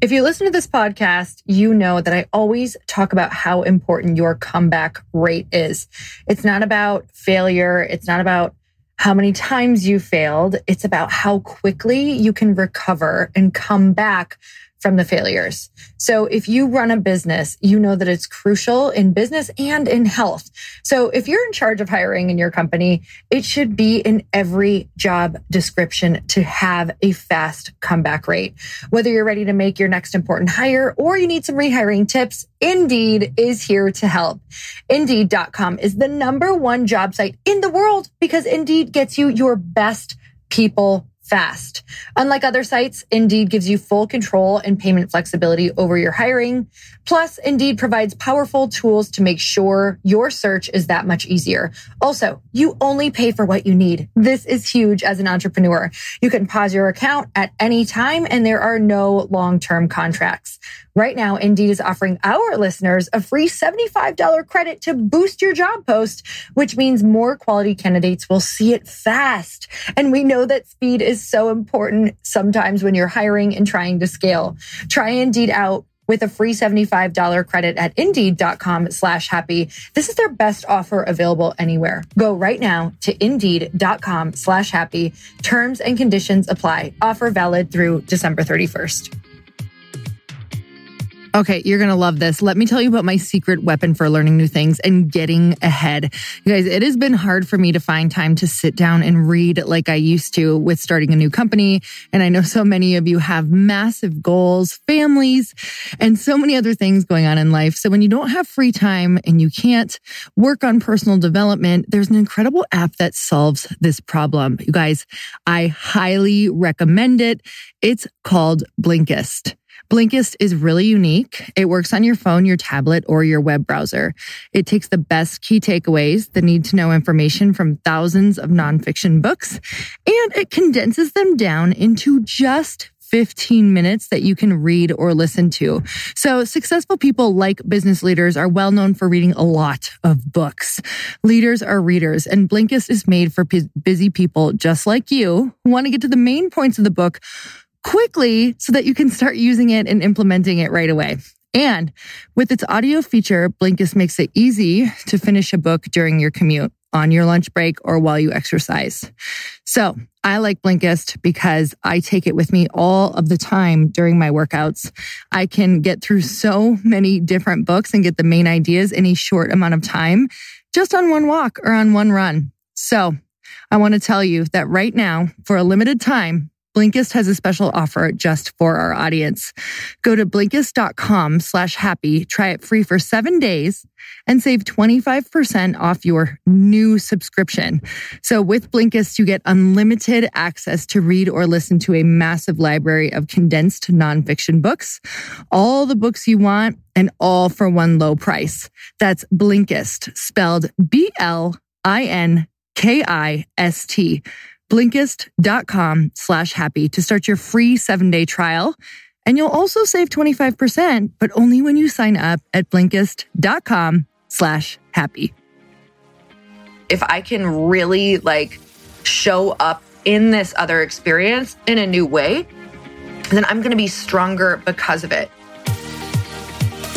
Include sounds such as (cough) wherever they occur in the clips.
If you listen to this podcast, you know that I always talk about how important your comeback rate is. It's not about failure. It's not about how many times you failed. It's about how quickly you can recover and come back from the failures. So if you run a business, you know that it's crucial in business and in health. So if you're in charge of hiring in your company, it should be in every job description to have a fast comeback rate. Whether you're ready to make your next important hire or you need some rehiring tips, Indeed is here to help. Indeed.com is the number one job site in the world because Indeed gets you your best people fast. Unlike other sites, Indeed gives you full control and payment flexibility over your hiring. Plus, Indeed provides powerful tools to make sure your search is that much easier. Also, you only pay for what you need. This is huge as an entrepreneur. You can pause your account at any time and there are no long-term contracts. Right now, Indeed is offering our listeners a free $75 credit to boost your job post, which means more quality candidates will see it fast. And we know that speed is so important sometimes when you're hiring and trying to scale. Try Indeed out with a free $75 credit at indeed.com slash happy. This is their best offer available anywhere. Go right now to indeed.com slash happy. Terms and conditions apply. Offer valid through December 31st. Okay, you're going to love this. Let me tell you about my secret weapon for learning new things and getting ahead. You guys, it has been hard for me to find time to sit down and read like I used to with starting a new company. And I know so many of you have massive goals, families, and so many other things going on in life. So when you don't have free time and you can't work on personal development, there's an incredible app that solves this problem. You guys, I highly recommend it. It's called Blinkist. Blinkist is really unique. It works on your phone, your tablet, or your web browser. It takes the best key takeaways, the need to know information from thousands of nonfiction books, and it condenses them down into just 15 minutes that you can read or listen to. So successful people like business leaders are well known for reading a lot of books. Leaders are readers and Blinkist is made for busy people just like you who want to get to the main points of the book quickly so that you can start using it and implementing it right away. And with its audio feature, Blinkist makes it easy to finish a book during your commute, on your lunch break, or while you exercise. So I like Blinkist because I take it with me all of the time during my workouts. I can get through so many different books and get the main ideas in a short amount of time just on one walk or on one run. So I want to tell you that right now, for a limited time, Blinkist has a special offer just for our audience. Go to Blinkist.com slash happy, try it free for seven days and save 25% off your new subscription. So with Blinkist, you get unlimited access to read or listen to a massive library of condensed nonfiction books, all the books you want and all for one low price. That's Blinkist spelled B L I N K I S T Blinkist.com slash happy to start your free seven day trial. And you'll also save 25%, but only when you sign up at Blinkist.com slash happy. If I can really like show up in this other experience in a new way, then I'm going to be stronger because of it.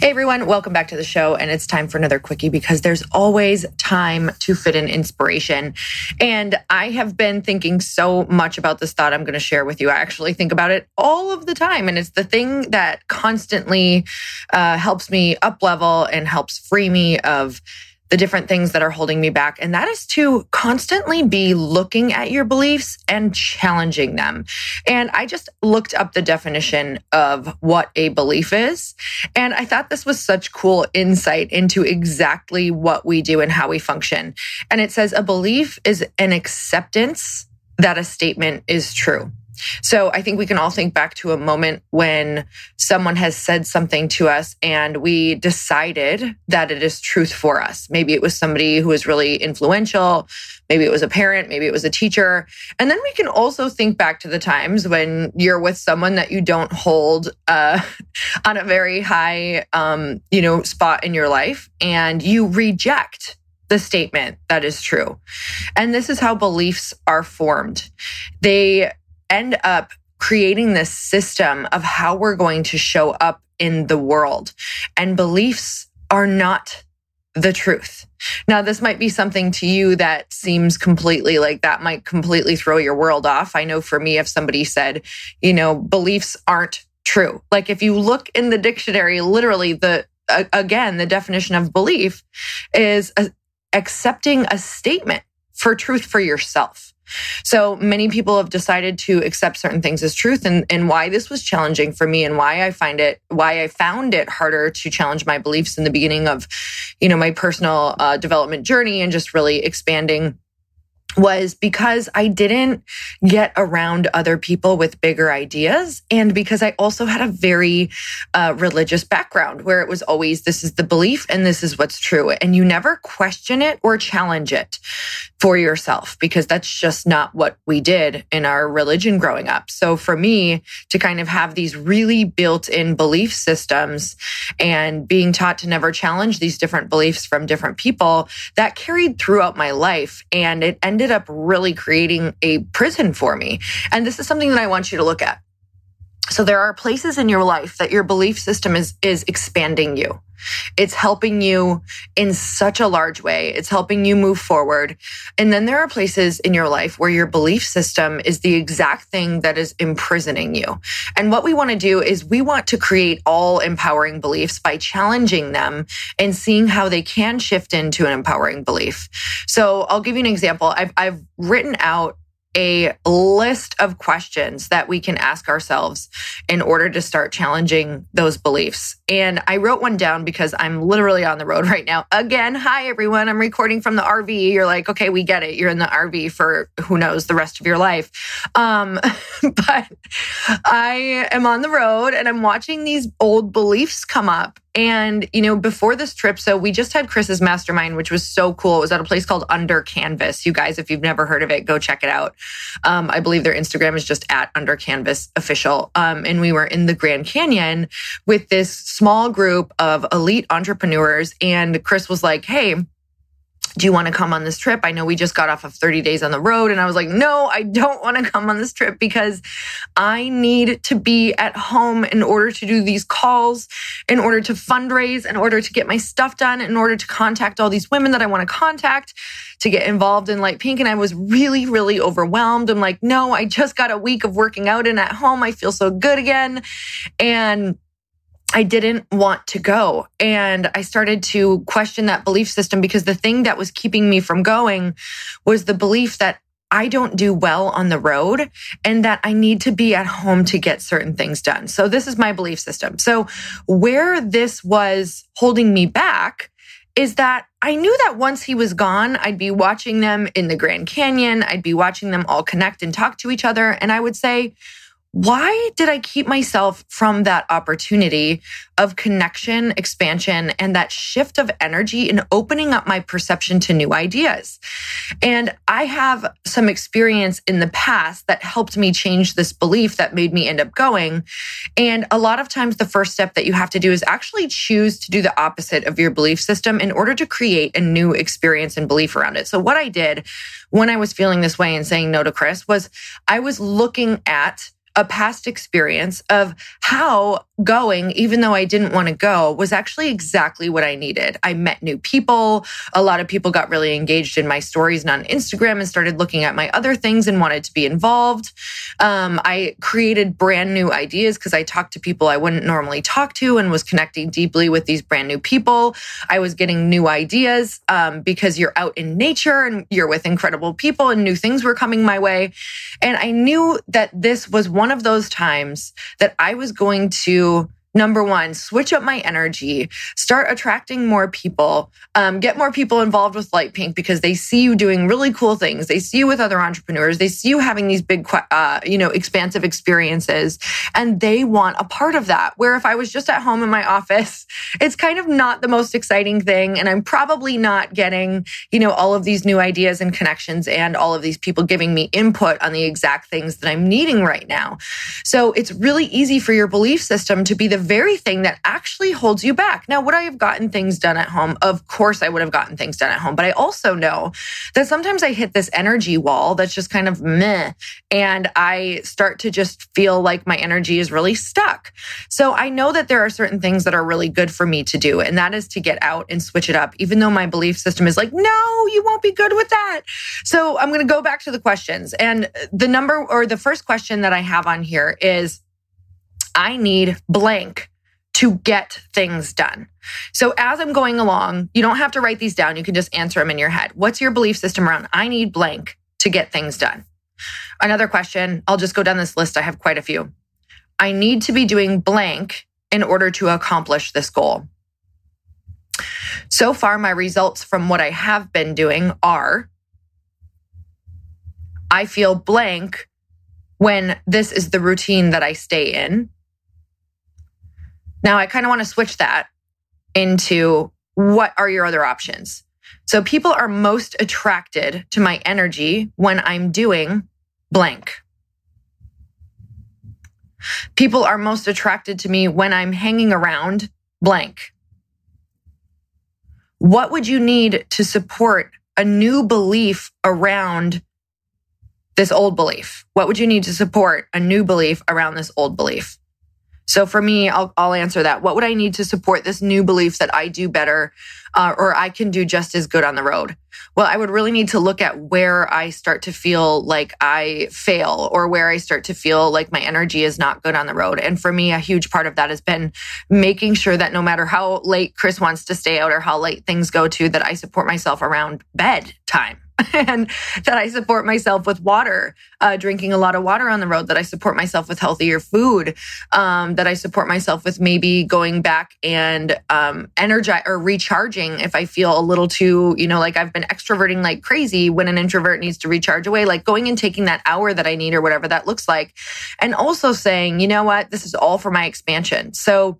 Hey everyone, welcome back to the show. And it's time for another quickie because there's always time to fit in inspiration. And I have been thinking so much about this thought I'm going to share with you. I actually think about it all of the time. And it's the thing that constantly uh, helps me up level and helps free me of the different things that are holding me back. And that is to constantly be looking at your beliefs and challenging them. And I just looked up the definition of what a belief is. And I thought this was such cool insight into exactly what we do and how we function. And it says a belief is an acceptance that a statement is true. So I think we can all think back to a moment when someone has said something to us and we decided that it is truth for us. Maybe it was somebody who was really influential. Maybe it was a parent. Maybe it was a teacher. And then we can also think back to the times when you're with someone that you don't hold uh, (laughs) on a very high, um, you know, spot in your life and you reject the statement that is true. And this is how beliefs are formed. They end up creating this system of how we're going to show up in the world. And beliefs are not the truth. Now, this might be something to you that seems completely like that might completely throw your world off. I know for me, if somebody said, you know, beliefs aren't true, like if you look in the dictionary, literally the, uh, again, the definition of belief is accepting a statement for truth for yourself. So many people have decided to accept certain things as truth and, and why this was challenging for me and why I find it, why I found it harder to challenge my beliefs in the beginning of, you know, my personal uh, development journey and just really expanding was because I didn't get around other people with bigger ideas. And because I also had a very uh, religious background where it was always, this is the belief and this is what's true. And you never question it or challenge it for yourself because that's just not what we did in our religion growing up. So for me to kind of have these really built in belief systems and being taught to never challenge these different beliefs from different people, that carried throughout my life. And it ended ended up really creating a prison for me. And this is something that I want you to look at. So there are places in your life that your belief system is, is expanding you. It's helping you in such a large way. It's helping you move forward. And then there are places in your life where your belief system is the exact thing that is imprisoning you. And what we want to do is we want to create all empowering beliefs by challenging them and seeing how they can shift into an empowering belief. So I'll give you an example. I've, I've written out a list of questions that we can ask ourselves in order to start challenging those beliefs. And I wrote one down because I'm literally on the road (laughs) right now. Again, hi everyone. I'm recording from the RV. You're like, okay, we get it. You're in the RV for who knows the rest of your life. Um, (laughs) but I am on the road and I'm watching these old beliefs come up and, you know, before this trip, so we just had Chris's mastermind, which was so cool. It was at a place called Under Canvas. You guys, if you've never heard of it, go check it out. Um, I believe their Instagram is just at Under Canvas official. Um, and we were in the Grand Canyon with this small group of elite entrepreneurs. And Chris was like, Hey, do you want to come on this trip? I know we just got off of 30 days on the road. And I was like, no, I don't want to come on this trip because I need to be at home in order to do these calls, in order to fundraise, in order to get my stuff done, in order to contact all these women that I want to contact to get involved in Light Pink. And I was really, really overwhelmed. I'm like, no, I just got a week of working out and at home. I feel so good again. And I didn't want to go. And I started to question that belief system because the thing that was keeping me from going was the belief that I don't do well on the road and that I need to be at home to get certain things done. So this is my belief system. So where this was holding me back is that I knew that once he was gone, I'd be watching them in the Grand Canyon. I'd be watching them all connect and talk to each other. And I would say, why did I keep myself from that opportunity of connection, expansion, and that shift of energy in opening up my perception to new ideas? And I have some experience in the past that helped me change this belief that made me end up going. And a lot of times, the first step that you have to do is actually choose to do the opposite of your belief system in order to create a new experience and belief around it. So, what I did when I was feeling this way and saying no to Chris was I was looking at a past experience of how going, even though I didn't want to go, was actually exactly what I needed. I met new people. A lot of people got really engaged in my stories and on Instagram and started looking at my other things and wanted to be involved. Um, I created brand new ideas because I talked to people I wouldn't normally talk to and was connecting deeply with these brand new people. I was getting new ideas um, because you're out in nature and you're with incredible people and new things were coming my way. And I knew that this was one one of those times that I was going to number one, switch up my energy, start attracting more people, um, get more people involved with Light Pink because they see you doing really cool things. They see you with other entrepreneurs. They see you having these big, uh, you know, expansive experiences and they want a part of that. Where if I was just at home in my office, (laughs) it's kind of not the most exciting thing. And I'm probably not getting, you know, all of these new ideas and connections and all of these people giving me input on the exact things that I'm needing right now. So it's really easy for your belief system to be the very thing that actually holds you back. Now, would I have gotten things done at home? Of course, I would have gotten things done at home. But I also know that sometimes I hit this energy wall that's just kind of meh. And I start to just feel like my energy is really stuck. So I know that there are certain things that are really good for me to do. And that is to get out and switch it up, even though my belief system is like, no, you won't be good with that. So I'm going to go back to the questions. And the number or the first question that I have on here is, I need blank to get things done. So as I'm going along, you don't have to write these down. You can just answer them in your head. What's your belief system around I need blank to get things done? Another question, I'll just go down this list. I have quite a few. I need to be doing blank in order to accomplish this goal. So far, my results from what I have been doing are I feel blank when this is the routine that I stay in. Now I kind of want to switch that into what are your other options? So people are most attracted to my energy when I'm doing blank. People are most attracted to me when I'm hanging around blank. What would you need to support a new belief around this old belief? What would you need to support a new belief around this old belief? So for me, I'll, I'll answer that. What would I need to support this new belief that I do better uh, or I can do just as good on the road? Well, I would really need to look at where I start to feel like I fail or where I start to feel like my energy is not good on the road. And for me, a huge part of that has been making sure that no matter how late Chris wants to stay out or how late things go to, that I support myself around bed time (laughs) and that I support myself with water, uh, drinking a lot of water on the road, that I support myself with healthier food, um, that I support myself with maybe going back and um, energize or recharging if I feel a little too, you know, like I've been extroverting like crazy when an introvert needs to recharge away, like going and taking that hour that I need or whatever that looks like. And also saying, you know what, this is all for my expansion. So,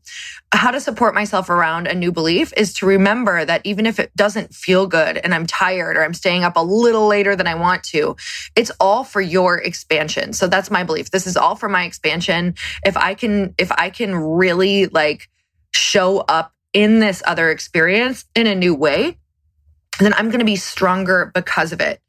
how to support myself around a new belief is to remember that even if it doesn't feel good and I'm tired or I'm staying up a little later than I want to, it's all for your expansion. So that's my belief. This is all for my expansion. If I can, if I can really like show up in this other experience in a new way, then I'm going to be stronger because of it.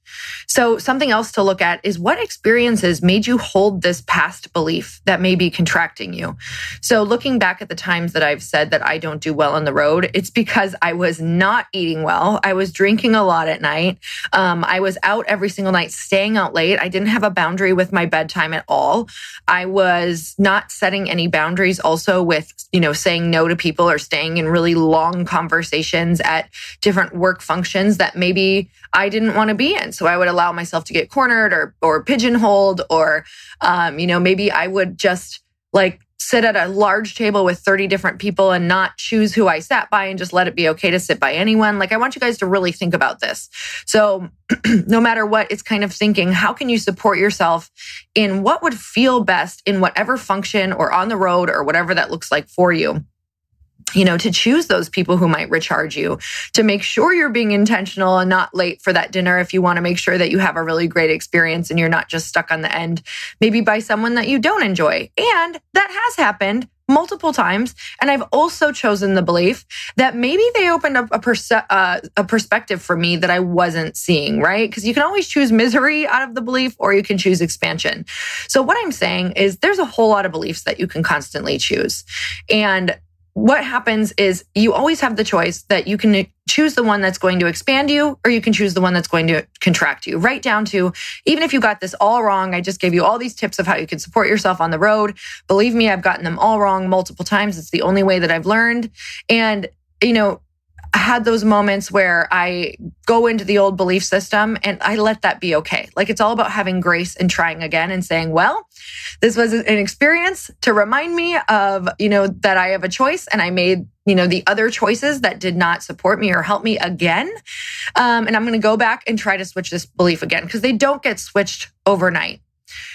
So, something else to look at is what experiences made you hold this past belief that may be contracting you. So, looking back at the times that I've said that I don't do well on the road, it's because I was not eating well. I was drinking a lot at night. Um, I was out every single night, staying out late. I didn't have a boundary with my bedtime at all. I was not setting any boundaries also with, you know, saying no to people or staying in really long conversations at different work functions that maybe I didn't want to be in. So I would allow myself to get cornered or or pigeonholed, or um, you know, maybe I would just like sit at a large table with 30 different people and not choose who I sat by and just let it be okay to sit by anyone. Like I want you guys to really think about this. So (clears throat) no matter what, it's kind of thinking, how can you support yourself in what would feel best in whatever function or on the road or whatever that looks like for you? You know, to choose those people who might recharge you, to make sure you're being intentional and not late for that dinner if you want to make sure that you have a really great experience and you're not just stuck on the end, maybe by someone that you don't enjoy. And that has happened multiple times. And I've also chosen the belief that maybe they opened up a, perse- uh, a perspective for me that I wasn't seeing, right? Because you can always choose misery out of the belief or you can choose expansion. So, what I'm saying is there's a whole lot of beliefs that you can constantly choose. And what happens is you always have the choice that you can choose the one that's going to expand you or you can choose the one that's going to contract you right down to even if you got this all wrong i just gave you all these tips of how you can support yourself on the road. Believe me i've gotten them all wrong multiple times. It's the only way that i've learned. And you know had those moments where I go into the old belief system and I let that be okay. Like it's all about having grace and trying again and saying, well, this was an experience to remind me of, you know, that I have a choice and I made, you know, the other choices that did not support me or help me again. Um, and I'm going to go back and try to switch this belief again because they don't get switched overnight.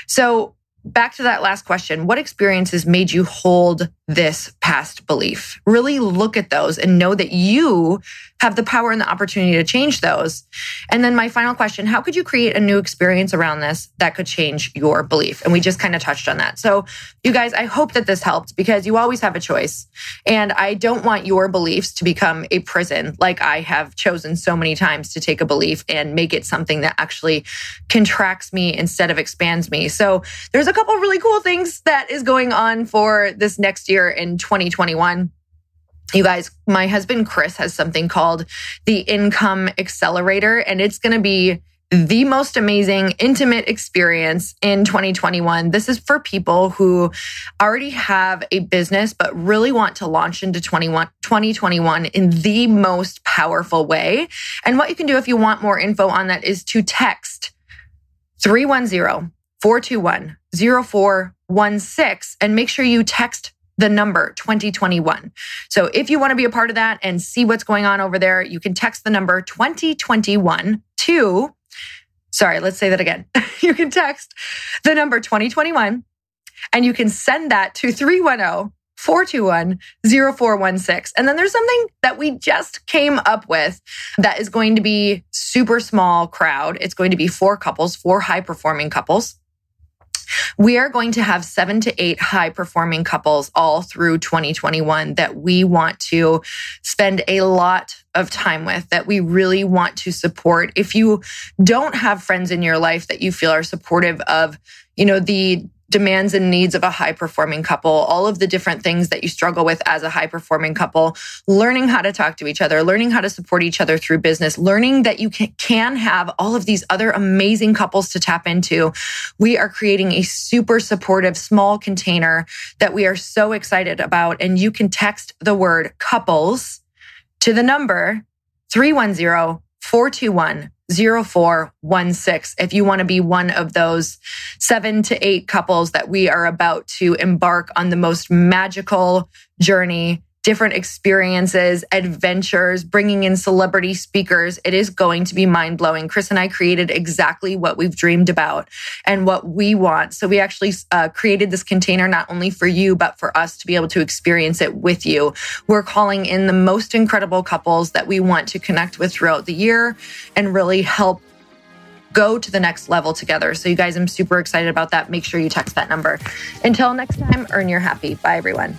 So back to that last question what experiences made you hold this past belief. Really look at those and know that you have the power and the opportunity to change those. And then my final question how could you create a new experience around this that could change your belief? And we just kind of touched on that. So you guys i hope that this helped because you always have a choice. And i don't want your beliefs to become a prison like i have chosen so many times to take a belief and make it something that actually contracts me instead of expands me. So there's a couple really cool things that is going on for this next year in 2021 you guys, my husband Chris has something called the Income Accelerator, and it's going to be the most amazing intimate experience in 2021. This is for people who already have a business, but really want to launch into 2021 in the most powerful way. And what you can do if you want more info on that is to text 310 421 0416 and make sure you text the number 2021. So if you want to be a part of that and see what's going on over there, you can text the number 2021 to, sorry, let's say that again. (laughs) you can text the number 2021 and you can send that to 310 421 0416. And then there's something that we just came up with that is going to be super small crowd. It's going to be four couples, four high performing couples. We are going to have seven to eight high performing couples all through 2021 that we want to spend a lot of time with that we really want to support. If you don't have friends in your life that you feel are supportive of, you know, the demands and needs of a high performing couple, all of the different things that you struggle with as a high performing couple, learning how to talk to each other, learning how to support each other through business, learning that you can have all of these other amazing couples to tap into. We are creating a super supportive small container that we are so excited about. And you can text the word couples to the number 310 421 0416 if you want to be one of those seven to eight couples that we are about to embark on the most magical journey different experiences, adventures, bringing in celebrity speakers. It is going to be mind blowing. Chris and I created exactly what we've dreamed about and what we want. So we actually uh, created this container not only for you, but for us to be able to experience it with you. We're calling in the most incredible couples that we want to connect with throughout the year and really help go to the next level together. So, you guys, I'm super excited about that. Make sure you text that number. Until next time, earn your happy. Bye, everyone.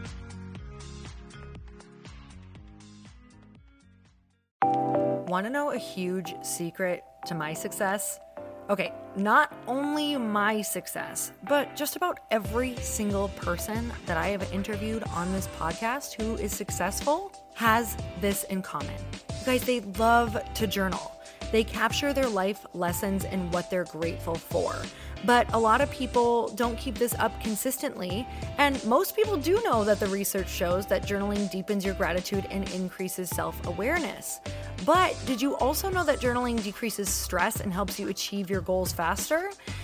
Want to know a huge secret to my success? Okay, not only my success, but just about every single person that I have interviewed on this podcast who is successful has this in common. You guys, they love to journal. They capture their life lessons and what they're grateful for. But a lot of people don't keep this up consistently. And most people do know that the research shows that journaling deepens your gratitude and increases self awareness. But did you also know that journaling decreases stress and helps you achieve your goals faster?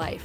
life.